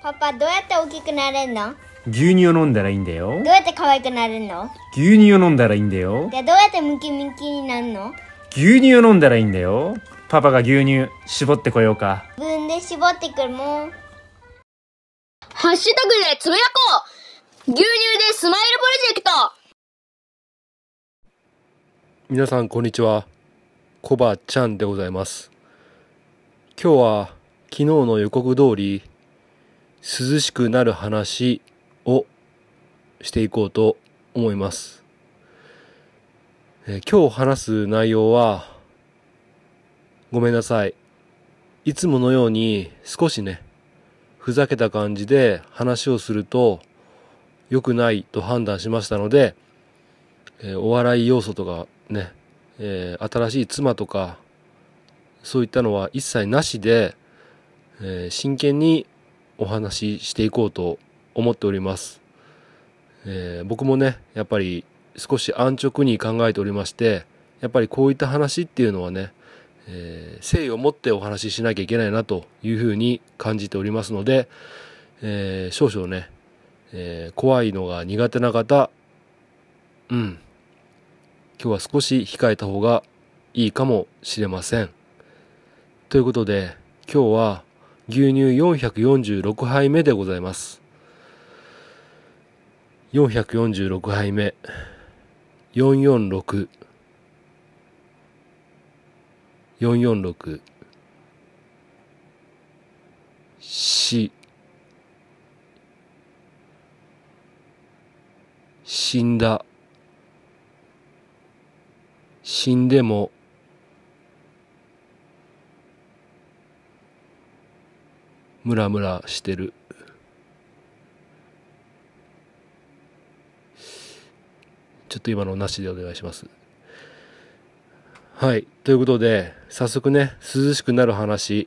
パパどうやって大きくなれるの？牛乳を飲んだらいいんだよ。どうやって可愛くなるの？牛乳を飲んだらいいんだよ。でどうやってムキムキになるの？牛乳を飲んだらいいんだよ。パパが牛乳絞ってこようか。自分で絞ってくるもん。ハッシュタグでつぶやこう。牛乳でスマイルプロジェクト。皆さんこんにちは。コバちゃんでございます。今日は昨日の予告通り涼しくなる話をしていこうと思います、えー今日話す内容はごめんなさい。いつものように少しねふざけた感じで話をすると良くないと判断しましたので、えーお笑い要素とかね、えー新しい妻とかそういったのは一切なしで、えー真剣にお話ししていこうと思っております、えー僕もねやっぱり少し安直に考えておりましてやっぱりこういった話っていうのはね、えー誠意を持ってお話ししなきゃいけないなというふうに感じておりますので、えー少々ね、えー怖いのが苦手な方うん今日は少し控えた方がいいかもしれません。ということで、今日は牛乳446杯目でございます。446杯目。446。446。死。死んだ。死んでもムラムラしてる。ちょっと今のなしでお願いします。はい。ということで早速ね涼しくなる話。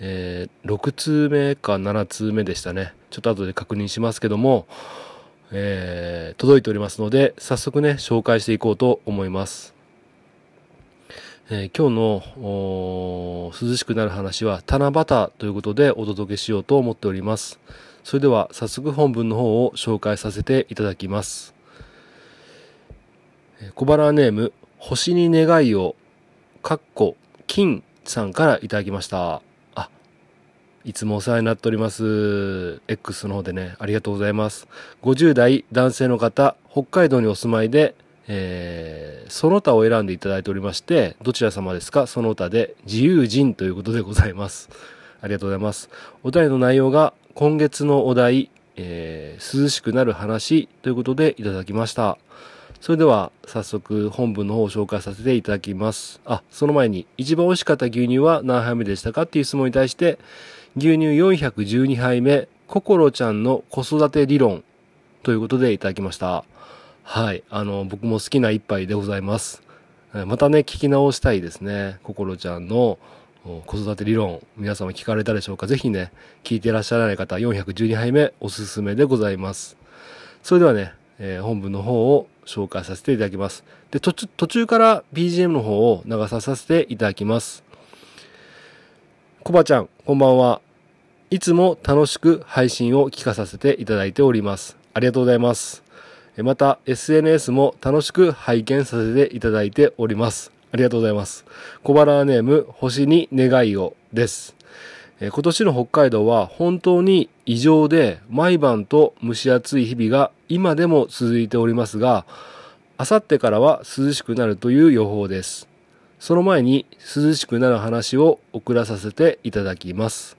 えー6通目か7通目でしたね。ちょっと後で確認しますけどもえー届いておりますので早速ね紹介していこうと思います。えー今日の涼しくなる話は七夕ということでお届けしようと思っております。それでは早速本文の方を紹介させていただきます。小腹ネーム、星に願いを、かっこ、金さんからいただきました。あ、いつもお世話になっております。X の方でね、ありがとうございます。50代男性の方、北海道にお住まいで、えーその他を選んでいただいておりまして、どちら様ですか？その他で自由人ということでございます。ありがとうございます。お題の内容が今月のお題、えー涼しくなる話ということでいただきました。それでは早速本文の方を紹介させていただきます。あ、その前に一番美味しかった牛乳は何杯目でしたかっていう質問に対して、牛乳412杯目、ココロちゃんの子育て理論ということでいただきました。はい。あの、僕も好きな一杯でございます。またね、聞き直したいですね。ココロちゃんの子育て理論、皆様聞かれたでしょうか？ぜひね、聞いてらっしゃらない方、412杯目おすすめでございます。それではね、えー本文の方を紹介させていただきます。で、途中、途中から BGM の方を流させていただきます。コバちゃん、こんばんは。いつも楽しく配信を聞かさせていただいております。ありがとうございます。また SNS も楽しく拝見させていただいております。ありがとうございます。小腹ネーム星に願いをです。今年の北海道は本当に異常で毎晩と蒸し暑い日々が今でも続いておりますが、あさってからは涼しくなるという予報です。その前に涼しくなる話を送らさせていただきます。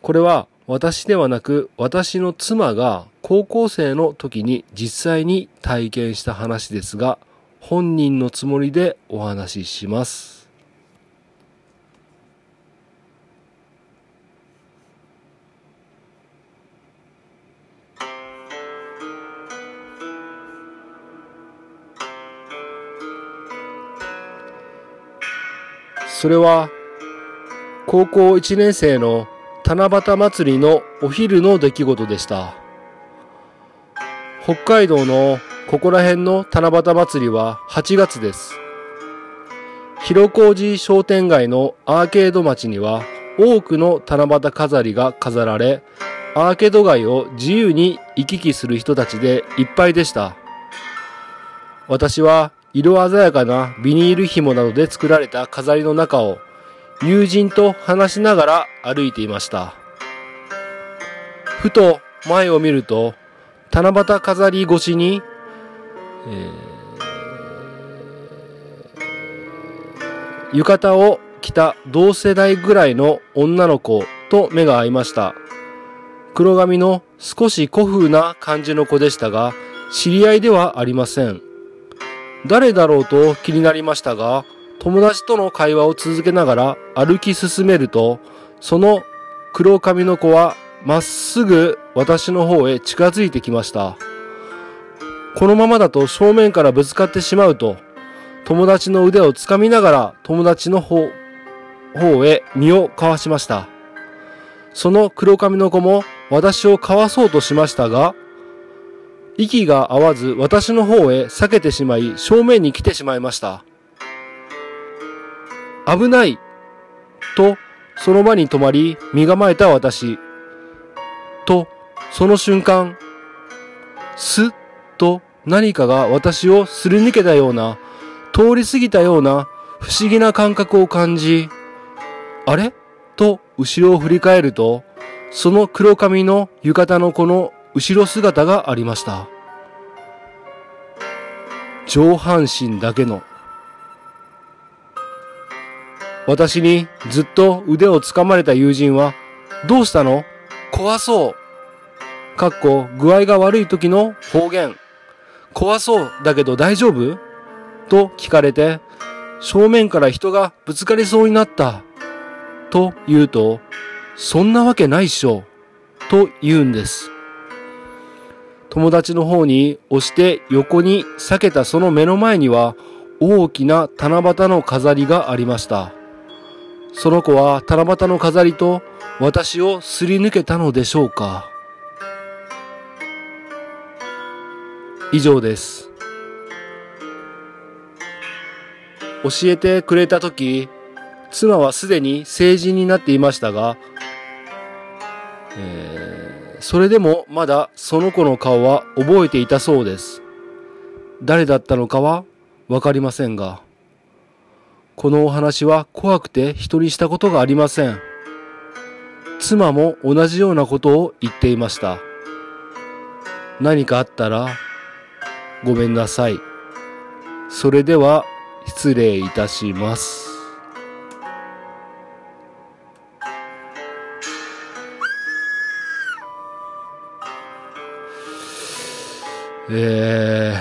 これは私ではなく私の妻が高校生の時に実際に体験した話ですが本人のつもりでお話しします。それは高校1年生の七夕祭りのお昼の出来事でした。北海道のここら辺の七夕祭りは8月です。広小路商店街のアーケード町には多くの七夕飾りが飾られ、アーケード街を自由に行き来する人たちでいっぱいでした。私は色鮮やかなビニール紐などで作られた飾りの中を友人と話しながら歩いていました。ふと前を見ると七夕飾り越しに、えー浴衣を着た同世代ぐらいの女の子と目が合いました。黒髪の少し古風な感じの子でしたが、知り合いではありません。誰だろうと気になりましたが、友達との会話を続けながら歩き進めると、その黒髪の子はまっすぐ私の方へ近づいてきました。このままだと正面からぶつかってしまうと、友達の腕をつかみながら友達の方、方へ身をかわしました。その黒髪の子も私をかわそうとしましたが、息が合わず私の方へ避けてしまい正面に来てしまいました。危ないとその場に止まり身構えた私。と、その瞬間、すっと何かが私をすり抜けたような、通り過ぎたような不思議な感覚を感じ、あれ？と後ろを振り返ると、その黒髪の浴衣の子の後ろ姿がありました。上半身だけの。私にずっと腕を掴まれた友人は、どうしたの？怖そう。かっこ具合が悪い時の方言。怖そうだけど大丈夫？と聞かれて、正面から人がぶつかりそうになった。と言うと、そんなわけないっしょ。と言うんです。友達の方に押して横に避けたその目の前には大きな七夕の飾りがありました。その子は七夕の飾りと私をすり抜けたのでしょうか。以上です。教えてくれた時、妻はすでに成人になっていましたが、えーそれでもまだその子の顔は覚えていたそうです。誰だったのかはわかりませんが、このお話は怖くて人にしたことがありません。妻も同じようなことを言っていました。何かあったらごめんなさい。それでは失礼いたします。え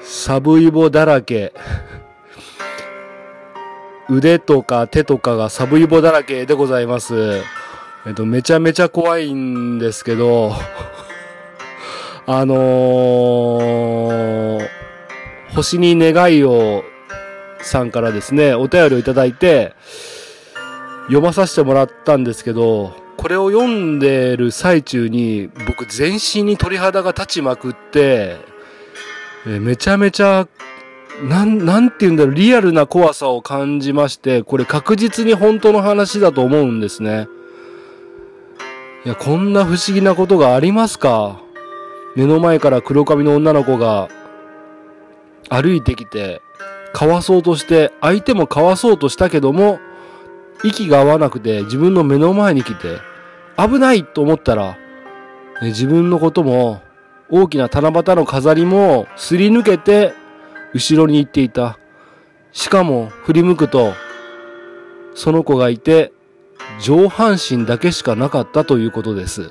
ー、サブイボだらけ。腕とか手とかがサブイボだらけでございます。えっと、めちゃめちゃ怖いんですけど、あのー、星に願いをさんからですね、お便りをいただいて、読まさせてもらったんですけど、これを読んでる最中に、僕全身に鳥肌が立ちまくって、えめちゃめちゃ、なん、なんて言うんだろう、リアルな怖さを感じまして、これ確実に本当の話だと思うんですね。いや、こんな不思議なことがありますか？目の前から黒髪の女の子が歩いてきて、かわそうとして、相手もかわそうとしたけども、息が合わなくて自分の目の前に来て、危ないと思ったら、ね自分のことも、大きな七夕の飾りもすり抜けて、後ろに行っていた。しかも振り向くと、その子がいて、上半身だけしかなかったということです。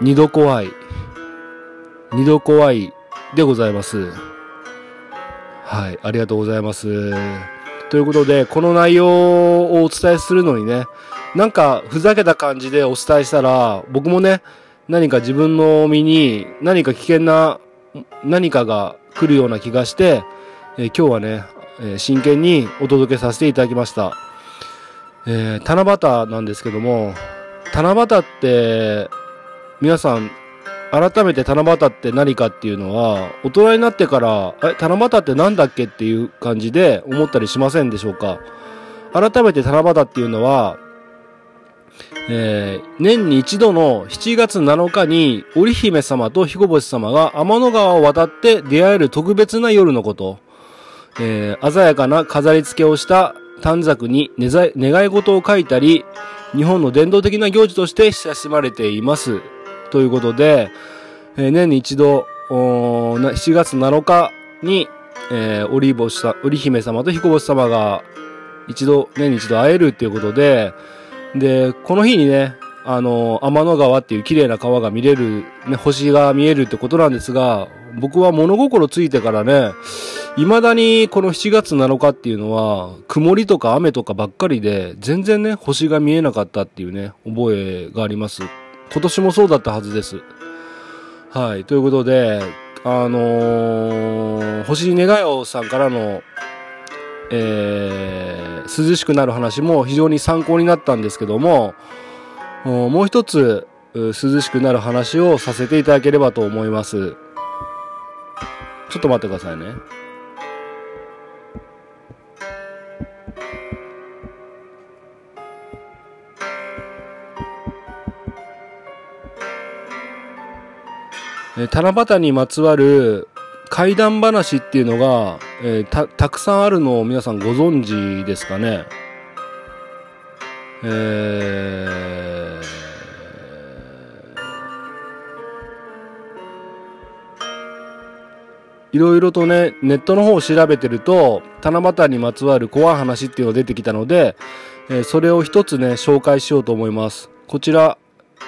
二度怖い。二度怖いでございます。はい、ありがとうございます。ということで、この内容をお伝えするのにね、なんかふざけた感じでお伝えしたら、僕もね、何か自分の身に何か危険な何かが来るような気がして、えー今日はね、えー真剣にお届けさせていただきました。えー七夕なんですけども、七夕って皆さん改めて七夕って何かっていうのは、大人になってから、え、七夕ってなんだっけっていう感じで思ったりしませんでしょうか？改めて七夕っていうのは、えー年に一度の7月7日に織姫様と彦星様が天の川を渡って出会える特別な夜のこと。えー鮮やかな飾り付けをした短冊に願い事を書いたり、日本の伝統的な行事として親しまれています。ということで、えー年に一度、7月7日に、えー、織星さ織姫様と彦星様が一度、年に一度会えるっていうことで、で、この日にね、あの、天の川っていう綺麗な川が見れる、ね、星が見えるってことなんですが、僕は物心ついてからね、未だにこの7月7日っていうのは、曇りとか雨とかばっかりで、全然ね、星が見えなかったっていうね、覚えがあります。今年もそうだったはずです。はい。ということで、あのー星に願いをさんからの、えー涼しくなる話も非常に参考になったんですけども、もう一つ、涼しくなる話をさせていただければと思います。ちょっと待ってくださいね。七夕にまつわる怪談話っていうのが、えーた、たくさんあるのを皆さんご存知ですかね？えーいろいろとね、ネットの方を調べてると、七夕にまつわる怖い話っていうのが出てきたので、えーそれを一つね、紹介しようと思います。こちら、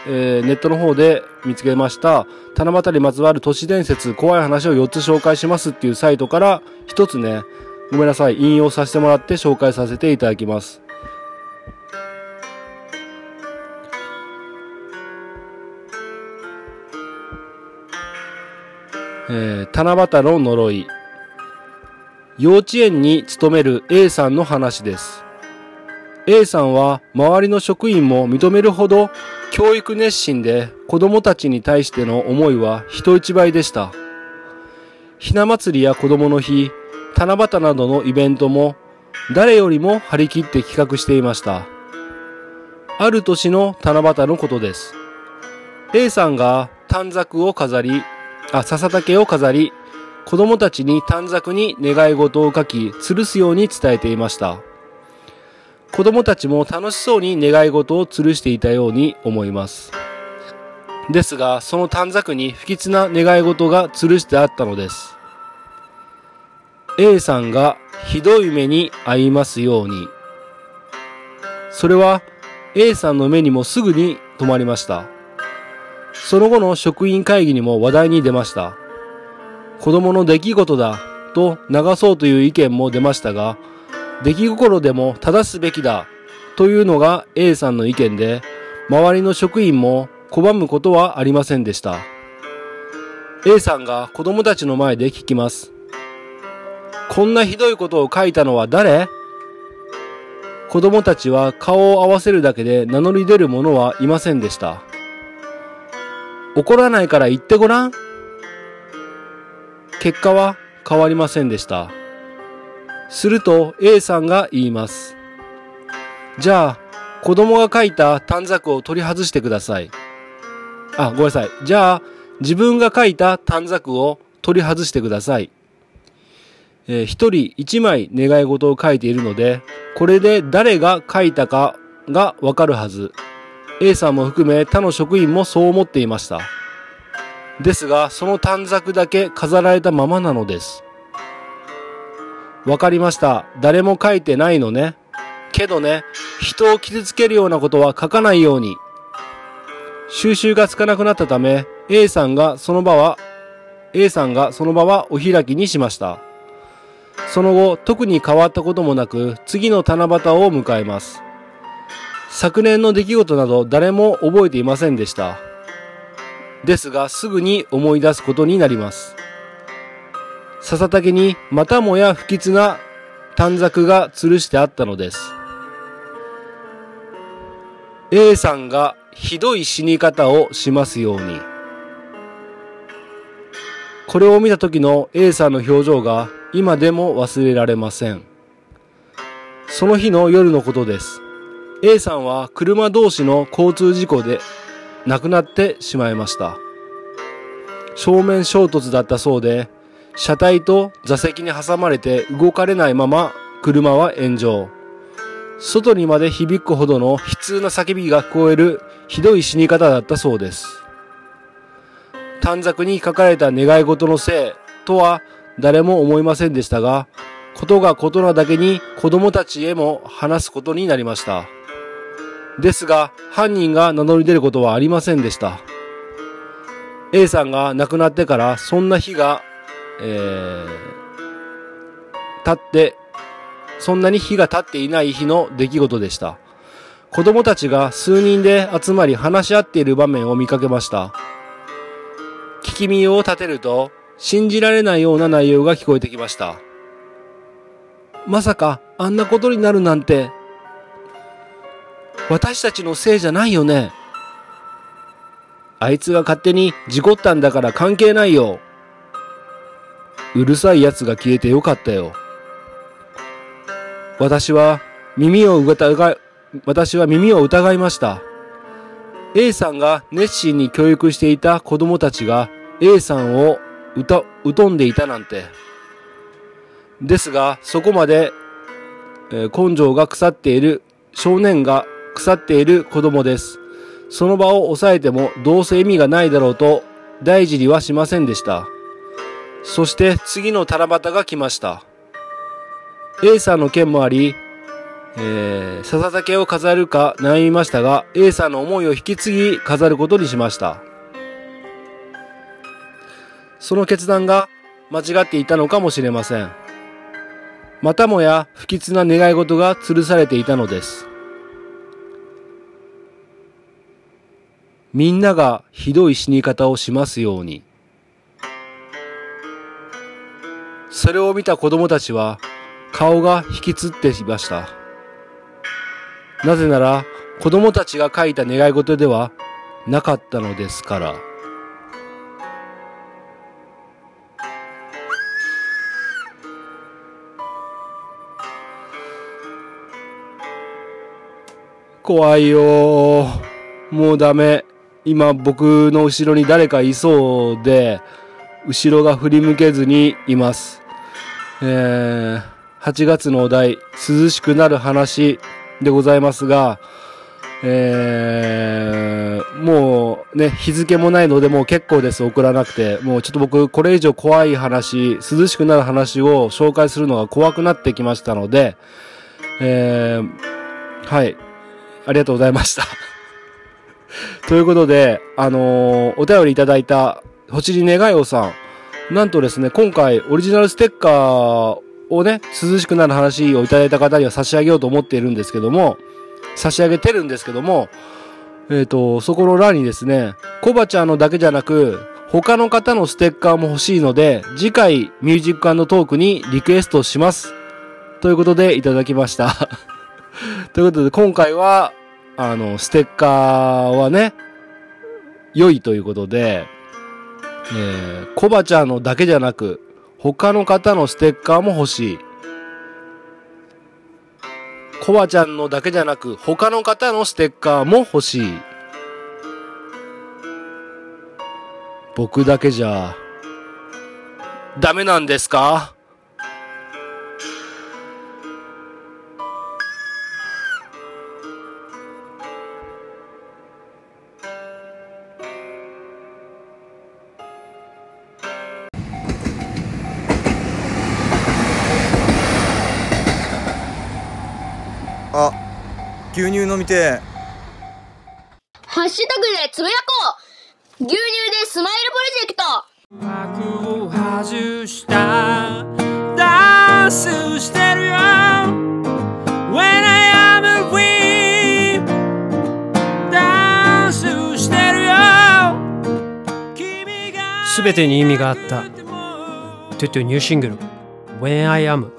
えーネットの方で見つけました、七夕にまつわる都市伝説、怖い話を4つ紹介しますっていうサイトから、一つね、ごめんなさい、引用させてもらって紹介させていただきます。えー七夕の呪い。幼稚園に勤める A さんの話です。A さんは周りの職員も認めるほど教育熱心で子供たちに対しての思いは人一倍でした。ひな祭りや子供の日、七夕などのイベントも誰よりも張り切って企画していました。ある年の七夕のことです。A さんが短冊を飾り、あ、笹竹を飾り、子供たちに短冊に願い事を書き、吊るすように伝えていました。子供たちも楽しそうに願い事を吊るしていたように思います。ですが、その短冊に不吉な願い事が吊るしてあったのです。A さんがひどい目に遭いますように。それは A さんの目にもすぐに止まりました。その後の職員会議にも話題に出ました。子供の出来事だと流そうという意見も出ましたが、出来心でも正すべきだというのが A さんの意見で、周りの職員も拒むことはありませんでした。A さんが子供たちの前で聞きます。こんなひどいことを書いたのは誰？子供たちは顔を合わせるだけで名乗り出る者はいませんでした。怒らないから言ってごらん。結果は変わりませんでした。すると A さんが言います。じゃあ、子供が書いた短冊を取り外してください。あ、ごめんなさい。じゃあ、自分が書いた短冊を取り外してください。えー一人一枚願い事を書いているので、これで誰が書いたかがわかるはず。A さんも含め他の職員もそう思っていました。ですが、その短冊だけ飾られたままなのです。わかりました。誰も書いてないのね。けどね、人を傷つけるようなことは書かないように。収集がつかなくなったため、A さんがその場は、A さんがその場はお開きにしました。その後、特に変わったこともなく、次の七夕を迎えます。昨年の出来事など誰も覚えていませんでした。ですが、すぐに思い出すことになります。笹竹にまたもや不吉な短冊が吊るしてあったのです。A さんがひどい死に方をしますように。これを見た時の A さんの表情が今でも忘れられません。その日の夜のことです。A さんは車同士の交通事故で亡くなってしまいました。正面衝突だったそうで、車体と座席に挟まれて動かれないまま車は炎上。外にまで響くほどの悲痛な叫びが聞こえるひどい死に方だったそうです。短冊に書かれた願い事のせいとは誰も思いませんでしたが、ことが異なだけに子供たちへも話すことになりました。ですが、犯人が名乗り出ることはありませんでした。A さんが亡くなってからそんな日が、えー、経って、そんなに日が経っていない日の出来事でした。子供たちが数人で集まり話し合っている場面を見かけました。聞き耳を立てると、信じられないような内容が聞こえてきました。まさか、あんなことになるなんて、私たちのせいじゃないよね。あいつが勝手に事故ったんだから関係ないよ。うるさい奴が消えてよかったよ。私は耳を疑い、私は耳を疑いました。A さんが熱心に教育していた子供たちが A さんをうた、疎んでいたなんて。ですが、そこまで、えー根性が腐っている少年が腐っている子供です。その場を抑えてもどうせ意味がないだろうと大事にはしませんでした。そして次の七夕が来ました。A さんの件もあり、えー、笹竹を飾るか悩みましたが、A さんの思いを引き継ぎ飾ることにしました。その決断が間違っていたのかもしれません。またもや不吉な願い事が吊るされていたのです。みんながひどい死に方をしますように。それを見た子供たちは顔が引きつっていました。なぜなら子供たちが書いた願い事ではなかったのですから。怖いよもうダメ。今僕の後ろに誰かいそうで、後ろが振り向けずにいます。えー、8月のお題、涼しくなる話でございますが、えー、もうね、日付もないのでもう結構です、送らなくて。もうちょっと僕、これ以上怖い話、涼しくなる話を紹介するのが怖くなってきましたので、えー、はい。ありがとうございました。ということで、あのーお便りいただいた、星に願いをさん。なんとですね、今回オリジナルステッカーをね、涼しくなる話をいただいた方には差し上げようと思っているんですけども、差し上げてるんですけども、えっ、と、そこの欄にですね、コバちゃんのだけじゃなく、他の方のステッカーも欲しいので、次回ミュージックトークにリクエストします。ということでいただきました。ということで、今回は、あの、ステッカーはね、良いということで、えー、コバちゃんのだけじゃなく、他の方のステッカーも欲しい。コバちゃんのだけじゃなく、他の方のステッカーも欲しい。僕だけじゃ、ダメなんですか？あ牛乳飲みてえ。ハッシュタグでつぶやこう。牛乳でスマイルプロジェクト。幕を外した。ダンスしてるよ。When I am a queen ダンスしてるよ。すべてに意味があった。トゥトゥニューシングル。When I Am